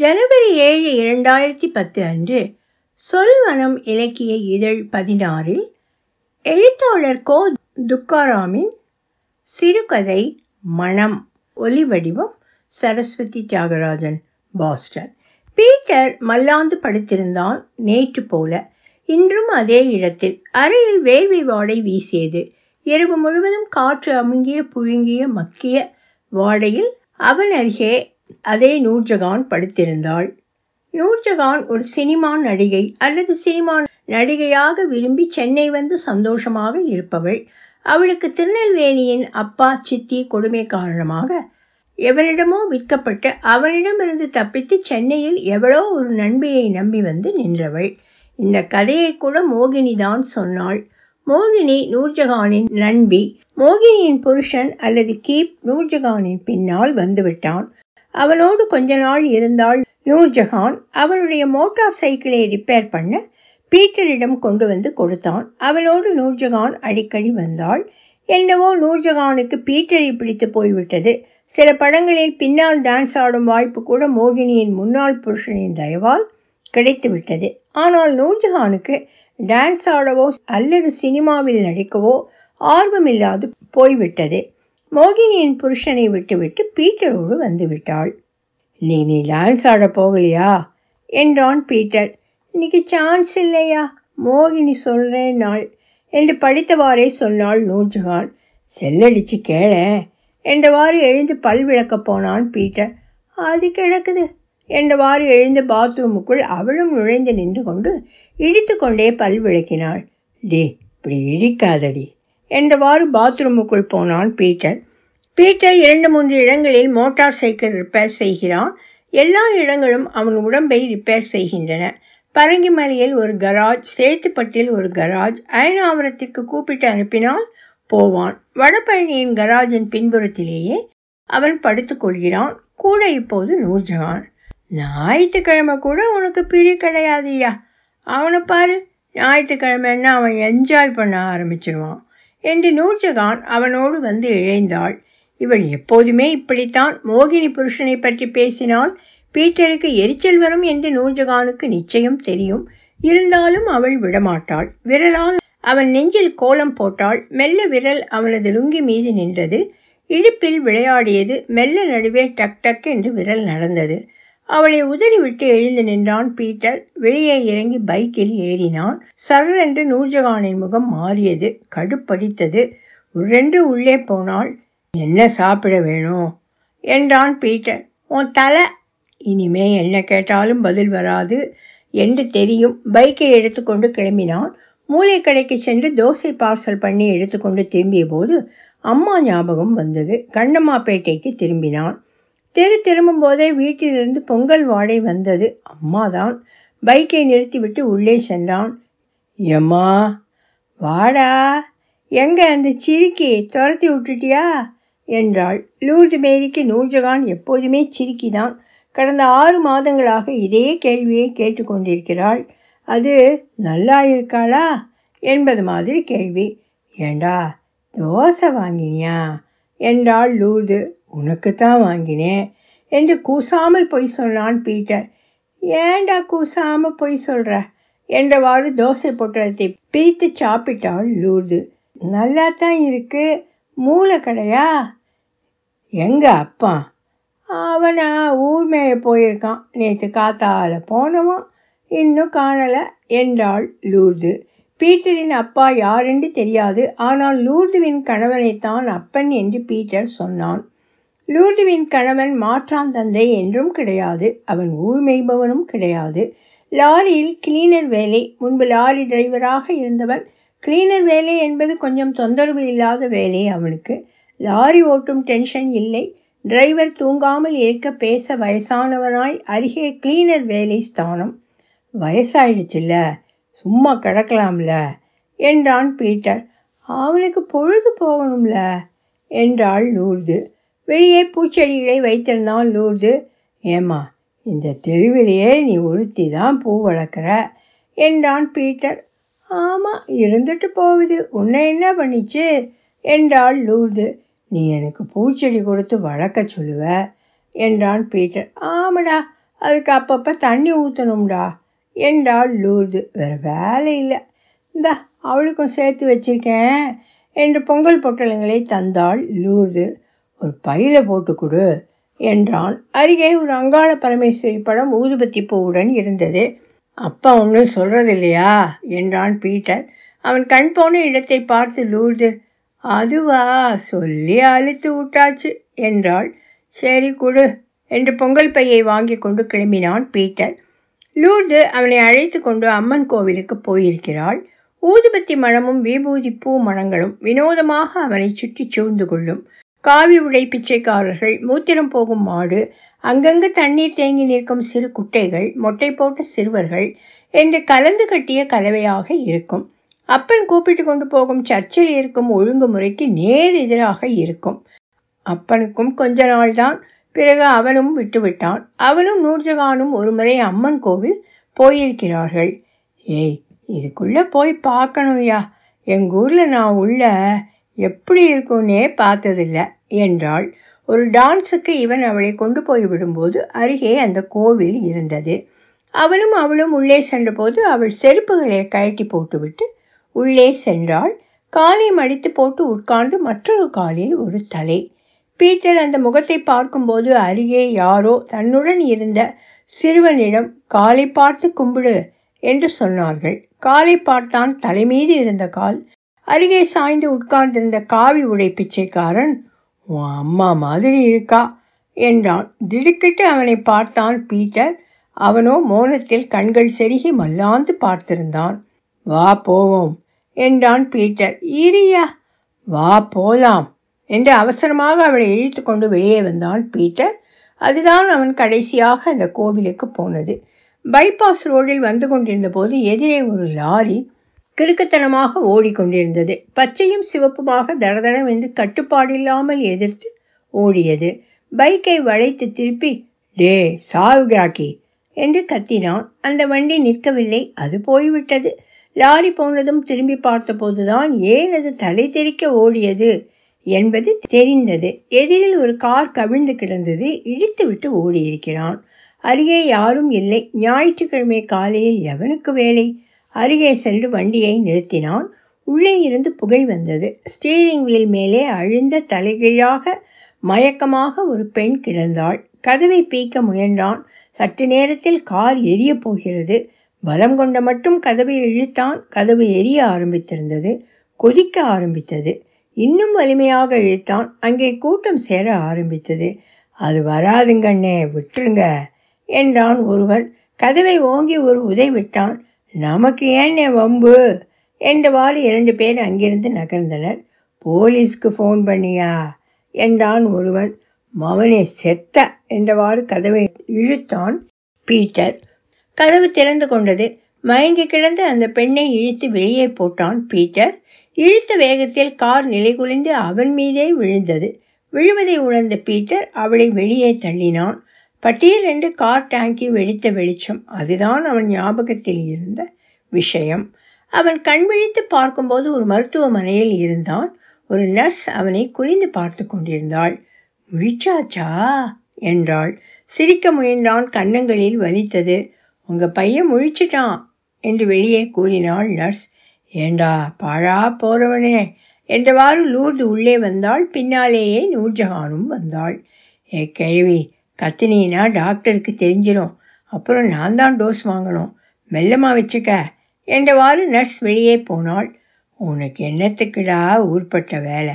ஜனவரி ஏழு இரண்டாயிரத்தி பத்து அன்று சொல்வனம் இலக்கிய இதழ் பதினாறில் எழுத்தாளர் கோ. துக்காராமின் சிறுகதை மனம் ஒலிவடிவம் சரஸ்வதி தியாகராஜன் பாஸ்டன். பீட்டர் மல்லாந்து படுத்திருந்தான் நேற்று போல. இன்றும் அதே இடத்தில் அறையில் வேள்வி வாடை வீசியது. இரவு முழுவதும் காற்று அமுங்கிய புழுங்கிய மக்கிய வாடையில் அவன் அருகே அதே நூர்ஜகான் படித்திருந்தாள். நூர்ஜகான் ஒரு சினிமா நடிகை அல்லது சினிமா நடிகையாக விரும்பி சென்னை வந்து சந்தோஷமாக இருப்பவள். அவளுக்கு திருநெல்வேலியின் அப்பா சித்தி கொடுமை காரணமாக எவனிடமோ விற்கப்பட்டு அவனிடமிருந்து தப்பித்து சென்னையில் எவ்வளோ ஒரு நண்பியை நம்பி வந்து நின்றவள். இந்த கதையை கூட மோகினி தான் சொன்னாள். மோகினி நூர்ஜஹானின் நண்பி. மோகினியின் புருஷன் அல்லது கீப் நூர்ஜஹானின் பின்னால் வந்துவிட்டான் அவனோடு கொஞ்ச நாள் இருந்தால் நூர்ஜஹான் அவனுடைய மோட்டார் சைக்கிளை ரிப்பேர் பண்ண பீட்டரிடம் கொண்டு வந்து கொடுத்தான். அவனோடு நூர்ஜஹான் அடிக்கடி வந்தாள். என்னவோ நூர்ஜஹானுக்கு பீட்டரை பிடித்து போய்விட்டது. சில படங்களில் பின்னால் டான்ஸ் ஆடும் வாய்ப்பு கூட மோகினியின் முன்னாள் புருஷனின் தயவால் கிடைத்துவிட்டது. ஆனால் நூர்ஜஹானுக்கு டான்ஸ் ஆடவோ அல்லது சினிமாவில் நடிக்கவோ ஆர்வமில்லாது போய்விட்டது. மோகினியின் புருஷனை விட்டுவிட்டு பீட்டரோடு வந்துவிட்டாள். நீ நீ டான்ஸ் ஆட போகலையா? என்றான் பீட்டர். இன்னைக்கு சான்ஸ் இல்லையா? மோகினி சொல்கிறேன் நாள் என்று படித்தவாறே சொன்னாள் நூற்றுகான் செல்லடிச்சு கேள என்றவாறு எழுந்து பல் விளக்கப் போனான் பீட்டர். அது கிடக்குது என்றவாறு எழுந்து பாத்ரூமுக்குள் அவளும் நுழைந்து நின்று கொண்டு இடித்து கொண்டே பல் விளக்கினாள். டே இப்படி இடிக்காதடி. என்றவாறு பாத்ரூமுக்குள் போனான் பீட்டர். பீட்டர் இரண்டு மூன்று இடங்களில் மோட்டார் சைக்கிள் ரிப்பேர் செய்கிறான். எல்லா இடங்களும் அவன் உடம்பை ரிப்பேர் செய்கின்றன. பரங்கிமலையில் ஒரு கராஜ் சேத்துப்பட்டில் ஒரு கராஜ் அயனாவரத்திற்கு கூப்பிட்டு அனுப்பினால் போவான். வடபழனியின் கராஜின் பின்புறத்திலேயே அவன் படுத்துக்கொள்கிறான் கூட இப்போது நூர்ஜஹான். ஞாயிற்றுக்கிழமை கூட உனக்கு பிரி கிடையாதுயா அவனை பாரு ஞாயிற்றுக்கிழமைன்னா அவன் என்ஜாய் பண்ண ஆரம்பிச்சிருவான். என்று நூர்ஜஹான் அவனோடு வந்து இழைந்தாள். இவள் எப்போதுமே இப்படித்தான் மோகினி புருஷனை பற்றி பேசினால் பீட்டருக்கு எரிச்சல் வரும் என்று நூர்ஜஹானுக்கு நிச்சயம் தெரியும். இருந்தாலும் அவள் விடமாட்டாள். விரலால் அவன் நெஞ்சில் கோலம் போட்டாள். மெல்ல விரல் அவனது லுங்கி மீது நின்றது. இடுப்பில் விளையாடியது மெல்ல நடுவே டக் டக் என்று விரல் நடந்தது. அவளை உதறிவிட்டு எழுந்து நின்றான் பீட்டர். வெளியே இறங்கி பைக்கில் ஏறினான். சர்ரென்று நூர்ஜஹானின் முகம் மாறியது கடுப்படித்தது. உரென்று உள்ளே போனால் என்ன சாப்பிட வேணும்? என்றான் பீட்டர். உன் தலை. இனிமே என்ன கேட்டாலும் பதில் வராது என்று தெரியும். பைக்கை எடுத்துக்கொண்டு கிளம்பினான். மூளைக்கடைக்கு சென்று தோசை பார்சல் பண்ணி எடுத்துக்கொண்டு திரும்பிய போது அம்மா ஞாபகம் வந்தது. கண்ணம்மாப்பேட்டைக்கு திரும்பினான். தெரு திரும்பும் போதே வீட்டிலிருந்து பொங்கல் வாடை வந்தது. அம்மா தான் பைக்கை நிறுத்திவிட்டு உள்ளே சென்றான். எம்மா வாடா. எங்க அந்த சிரிக்கி? துரத்தி விட்டுட்டியா? என்றாள். லூர்து மேரிக்கு நூர்ஜகான் எப்போதுமே சிரிக்கிதான். கடந்த ஆறு மாதங்களாக இதே கேள்வியை கேட்டுக்கொண்டிருக்கிறாள். அது நல்லா இருக்காளா? என்பது மாதிரி கேள்வி. ஏண்டா தோசை வாங்கினியா? என்றாள் லூர்து. உனக்கு தான் வாங்கினேன் என்று கூசாமல் பொய் சொன்னான் பீட்டர். ஏண்டா கூசாமல் பொய் சொல்கிற என்றவாறு தோசை பொட்டலத்தை பிரித்து சாப்பிட்டாள் லூர்து. நல்லா தான் இருக்கு. மூளை கடையா? எங்க அப்பா? அவனா ஊர்மேய போயிருக்கான். நேற்று காத்தால போனவன் இன்னும் காணலை என்றாள் லூர்து. பீட்டரின் அப்பா யாரென்று தெரியாது. ஆனால் லூர்துவின் கணவனைத்தான் அப்பன் என்று பீட்டர் சொன்னான். லூர்துவின் கணவன் மாற்றான் தந்தை என்றும் கிடையாது அவன் ஊர் மேய்பவனும் கிடையாது. லாரியில் கிளீனர் வேலை முன்பு லாரி டிரைவராக இருந்தவன் கிளீனர் வேலை என்பது கொஞ்சம் தொந்தரவு இல்லாத வேலை அவனுக்கு. லாரி ஓட்டும் டென்ஷன் இல்லை டிரைவர் தூங்காமல் இருக்க பேச வயசானவனாய் அருகே கிளீனர் வேலை ஸ்தானம். வயசாயிடுச்சுல்ல சும்மா கிடக்கலாம்ல என்றான் பீட்டர். அவனுக்கு பொழுது போகணும்ல என்றாள் லூர்து. வெளியே பூச்செடிகளை வைத்திருந்தான் லூர்து. ஏம்மா இந்த தெருவிலேயே நீ ஒருத்தி தான் பூ வளர்க்குற? என்றான் பீட்டர். ஆமாம் இருந்துட்டு போகுது. உன்னை என்ன பண்ணிச்சு? என்றாள் லூர்து. நீ எனக்கு பூச்செடி கொடுத்து வளர்க்க சொல்லுவ? என்றான் பீட்டர். ஆமாடா அதுக்கு அப்பப்போ தண்ணி ஊற்றணும்டா என்றாள் லூர்து. வேறு வேலை இல்லை. இந்தா அவளுக்கும் சேர்த்து வச்சிருக்கேன் என்று பொங்கல் பொட்டலங்களை தந்தாள் லூர்து. ஒரு பையில போட்டு கொடு என்றான். அருகே ஒரு அங்காள பரமேஸ்வரி படம் ஊதுபத்தி பூவுடன் இருந்தது. அப்பா ஒன்றும் சொல்கிறது இல்லையா என்றான் பீட்டர். அவன் கண் போன இடத்தை பார்த்து லூர்து அதுவா? சொல்லி அழுத்து விட்டாச்சு என்றாள். சரி கொடு என்று பொங்கல் பையை வாங்கி கொண்டு கிளம்பினான் பீட்டர். லூர்து அவனை அழைத்து கொண்டு அம்மன் கோவிலுக்கு போயிருக்கிறாள். ஊதுபத்தி மணமும் விபூதி பூ மணங்களும் வினோதமாக அவனை சுற்றி சூழ்ந்து கொள்ளும். காவி உடை பிச்சைக்காரர்கள் மூத்திரம் போகும் மாடு அங்கங்கு தண்ணீர் தேங்கி நிற்கும் சிறு குட்டைகள் மொட்டை போட்ட சிறுவர்கள் என்று கலந்து கட்டிய கலவையாக இருக்கும். அப்பன் கூப்பிட்டு கொண்டு போகும் சர்ச்சில் இருக்கும் ஒழுங்குமுறைக்கு நேர் எதிராக இருக்கும். அப்பனுக்கும் கொஞ்ச நாள்தான். பிறகு அவனும் விட்டுவிட்டான். அவனும் நூர்ஜகானும் ஒருமுறை அம்மன் கோவில் போயிருக்கிறார்கள். ஏய் இதுக்குள்ளே போய் பார்க்கணும்யா. எங்கள் ஊரில் நான் உள்ள எப்படி இருக்கும்னே பார்த்ததில்ல என்றாள். ஒரு டான்ஸுக்கு இவன் அவளை கொண்டு போய் விடும்போது அருகே அந்த கோவில் இருந்தது. அவனும் அவளும் உள்ளே சென்றபோது அவள் செருப்புகளை கழட்டி போட்டுவிட்டு உள்ளே சென்றாள். காலை மடித்து போட்டு உட்கார்ந்து மற்றொரு காலில் ஒரு தலை. பீட்டர் அந்த முகத்தை பார்க்கும்போது அருகே யாரோ தன்னுடன் இருந்த சிறுவனிடம் காலை பார்த்து கும்பிடு என்று சொன்னார்கள். காலை பார்த்தான் தலைமீது இருந்த கால். அருகே சாய்ந்து உட்கார்ந்திருந்த காவி உடை பிச்சைக்காரன் உன் அம்மா மாதிரி இருக்கா? என்றான். திடுக்கிட்டு அவனை பார்த்தான் பீட்டர். அவனோ மோனத்தில் கண்கள் செருகி மல்லாந்து பார்த்திருந்தான். வா போவோம் என்றான் பீட்டர். ஈரியா வா போலாம் என்று அவசரமாக அவளை இழுத்து கொண்டு வெளியே வந்தான் பீட்டர். அதுதான் அவன் கடைசியாக அந்த கோவிலுக்கு போனது. பைபாஸ் ரோடில் வந்து கொண்டிருந்த போது எதிரே ஒரு லாரி கிறுக்குத்தனமாக ஓடிக்கொண்டிருந்தது. பச்சையும் சிவப்புமாக தடதடவென்று என்று கட்டுப்பாடில்லாமல் எதிர்த்து ஓடியது. பைக்கை வளைத்து திருப்பி டே சாவுகிராக்கி என்று கத்தினான். அந்த வண்டி நிற்கவில்லை. அது போய்விட்டது. லாரி போனதும் திரும்பி பார்த்தபோதுதான் ஏன் அது தலை தெறிக்க ஓடியது என்பது தெரிந்தது. எதிரில் ஒரு கார் கவிழ்ந்து கிடந்தது. இடித்துவிட்டு ஓடியிருக்கிறான். அருகே யாரும் இல்லை. ஞாயிற்றுக்கிழமை காலையில் எவனுக்கு வேலை? அருகே சென்று வண்டியை நிறுத்தினான். உள்ளே இருந்து புகை வந்தது. ஸ்டீரிங் வீல் மேலே அழிந்த தலைகீழாக மயக்கமாக ஒரு பெண் கிடந்தாள். கதவை பீக்க முயன்றான். சற்று நேரத்தில் கார் எரிய போகிறது. பலம் கொண்ட மட்டும் கதவை இழுத்தான். கதவு எரிய ஆரம்பித்திருந்தது. கொதிக்க ஆரம்பித்தது. இன்னும் வலிமையாக இழுத்தான். அங்கே கூட்டம் சேர ஆரம்பித்தது. அது வராதுங்கண்ணே விட்டுருங்க என்றான் ஒருவன். கதவை ஓங்கி ஒரு உதை விட்டான். நமக்கு ஏன்னே வம்பு? என்றவாறு இரண்டு பேர் அங்கிருந்து நகர்ந்தனர். போலீஸ்க்கு ஃபோன் பண்ணியா? என்றான் ஒருவன். மவனே செத்த! என்றவாறு கதவை இழுத்தான் பீட்டர். கதவு திறந்து கொண்டது. மயங்கி கிடந்து அந்த பெண்ணை இழுத்து வெளியே போட்டான் பீட்டர். இழுத்த வேகத்தில் கார் நிலைகுலிந்து அவன் மீதே விழுந்தது. விழுவதை உணர்ந்த பீட்டர் அவளை வெளியே தள்ளினான். பட்டியல் என்று கார் டேங்கி வெடித்த வெளிச்சம். அதுதான் அவன் ஞாபகத்தில் இருந்த விஷயம். அவன் கண் விழித்து பார்க்கும்போது ஒரு மருத்துவமனையில் இருந்தான். ஒரு நர்ஸ் அவனை குறிந்து பார்த்து கொண்டிருந்தாள். முழிச்சாச்சா? என்றாள். சிரிக்க முயன்றான். கன்னங்களில் வலித்தது. உங்க பையன் முழிச்சிட்டான் என்று வெளியே கூறினாள் நர்ஸ். ஏண்டா பாழா போறவனே என்றவாறு லூர்து உள்ளே வந்தாள். பின்னாலேயே நூர்ஜஹானும் வந்தாள். ஏ கேள்வி கத்தினா டாக்டருக்கு தெரிஞ்சிடும் அப்புறம் நான் தான் டோஸ் வாங்கணும். மெல்லமாக வச்சுக்க. என்றவாறு நர்ஸ் வெளியே போனாள். உனக்கு என்னத்துக்குடா ஊர்பட்ட வேலை?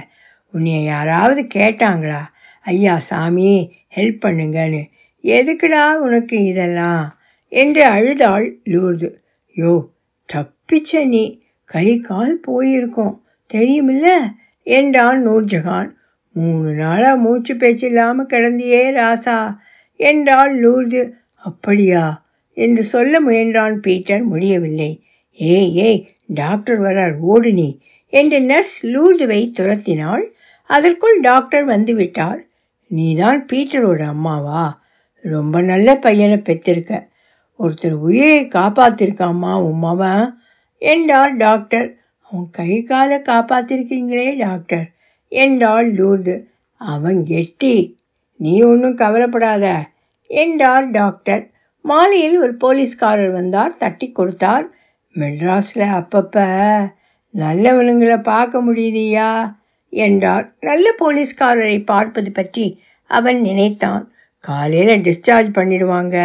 உன்னை யாராவது கேட்டாங்களா? ஐயா சாமி ஹெல்ப் பண்ணுங்கன்னு. எதுக்குடா உனக்கு இதெல்லாம்? என்று அழுதாள் லூர்து. யோ தப்பிச்ச நீ. கை கால் போயிருக்கோம். தெரியுமில்ல? என்றான் நூர்ஜஹான் மூணு நாளாக மூச்சு பேச்சு இல்லாமல் கிடந்தியே ராசா. என்றாள் லூர்து. அப்படியா? என்று சொல்ல முயன்றான் பீட்டர். முடியவில்லை. ஏய் ஏய் டாக்டர் வரார். ஓடு நீ. என்று நர்ஸ் லூர்துவை துரத்தினாள். அதற்குள் டாக்டர் வந்துவிட்டார். நீதான் பீட்டரோட அம்மாவா? ரொம்ப நல்ல பையனை பெற்றிருக்க. ஒருத்தர் உயிரை காப்பாத்திருக்காம்மா உம்மாவன் என்றார் டாக்டர். அவன் கை காலை காப்பாத்திருக்கீங்களே டாக்டர். என்றாள் லூர்து அவன் கெட்டி. நீ ஒன்றும் கவலைப்படாத. என்றார் டாக்டர். மாலையில் ஒரு போலீஸ்காரர் வந்தார் தட்டி கொடுத்தார். மெட்ராஸில் அப்பப்போ நல்லவனுங்களை பார்க்க முடியுதியா என்றார். நல்ல போலீஸ்காரரை பார்ப்பது பற்றி அவன் நினைத்தான். காலையில் டிஸ்சார்ஜ் பண்ணிடுவாங்க.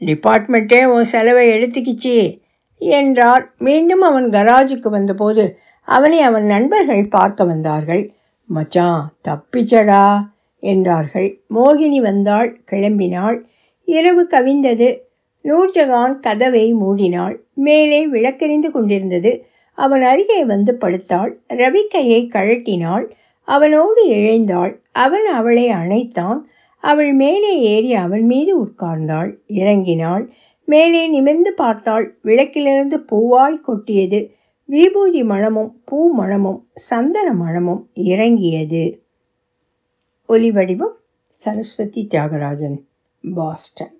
டிபார்ட்மெண்ட்டே உன் செலவை எடுத்துக்கிச்சு. என்றார். மீண்டும் அவன் கராஜுக்கு வந்தபோது அவனை அவன் நண்பர்கள் பார்க்க வந்தார்கள். மச்சான் தப்பிச்சடா என்றார்கள். மோகினி வந்தாள் கிளம்பினாள். இரவு கவிந்தது. நூர்ஜகான் கதவை மூடினாள். மேலே விளக்கெறிந்து கொண்டிருந்தது. அவன் அருகே வந்து படுத்தாள். ரவிக்கையை கழட்டினாள். அவனோடு இழைந்தாள் அவன் அவளை அணைத்தான். அவள் மேலே ஏறி அவன் மீது உட்கார்ந்தாள். இறங்கினாள். மேலே நிமிர்ந்து பார்த்தாள். விளக்கிலிருந்து பூவாய் கொட்டியது. விபூதி மழமும் பூ மழமும் சந்தன மழமும் இறங்கியது. ஒலிவடிவம் சரஸ்வதி தியாகராஜன் பாஸ்டன்.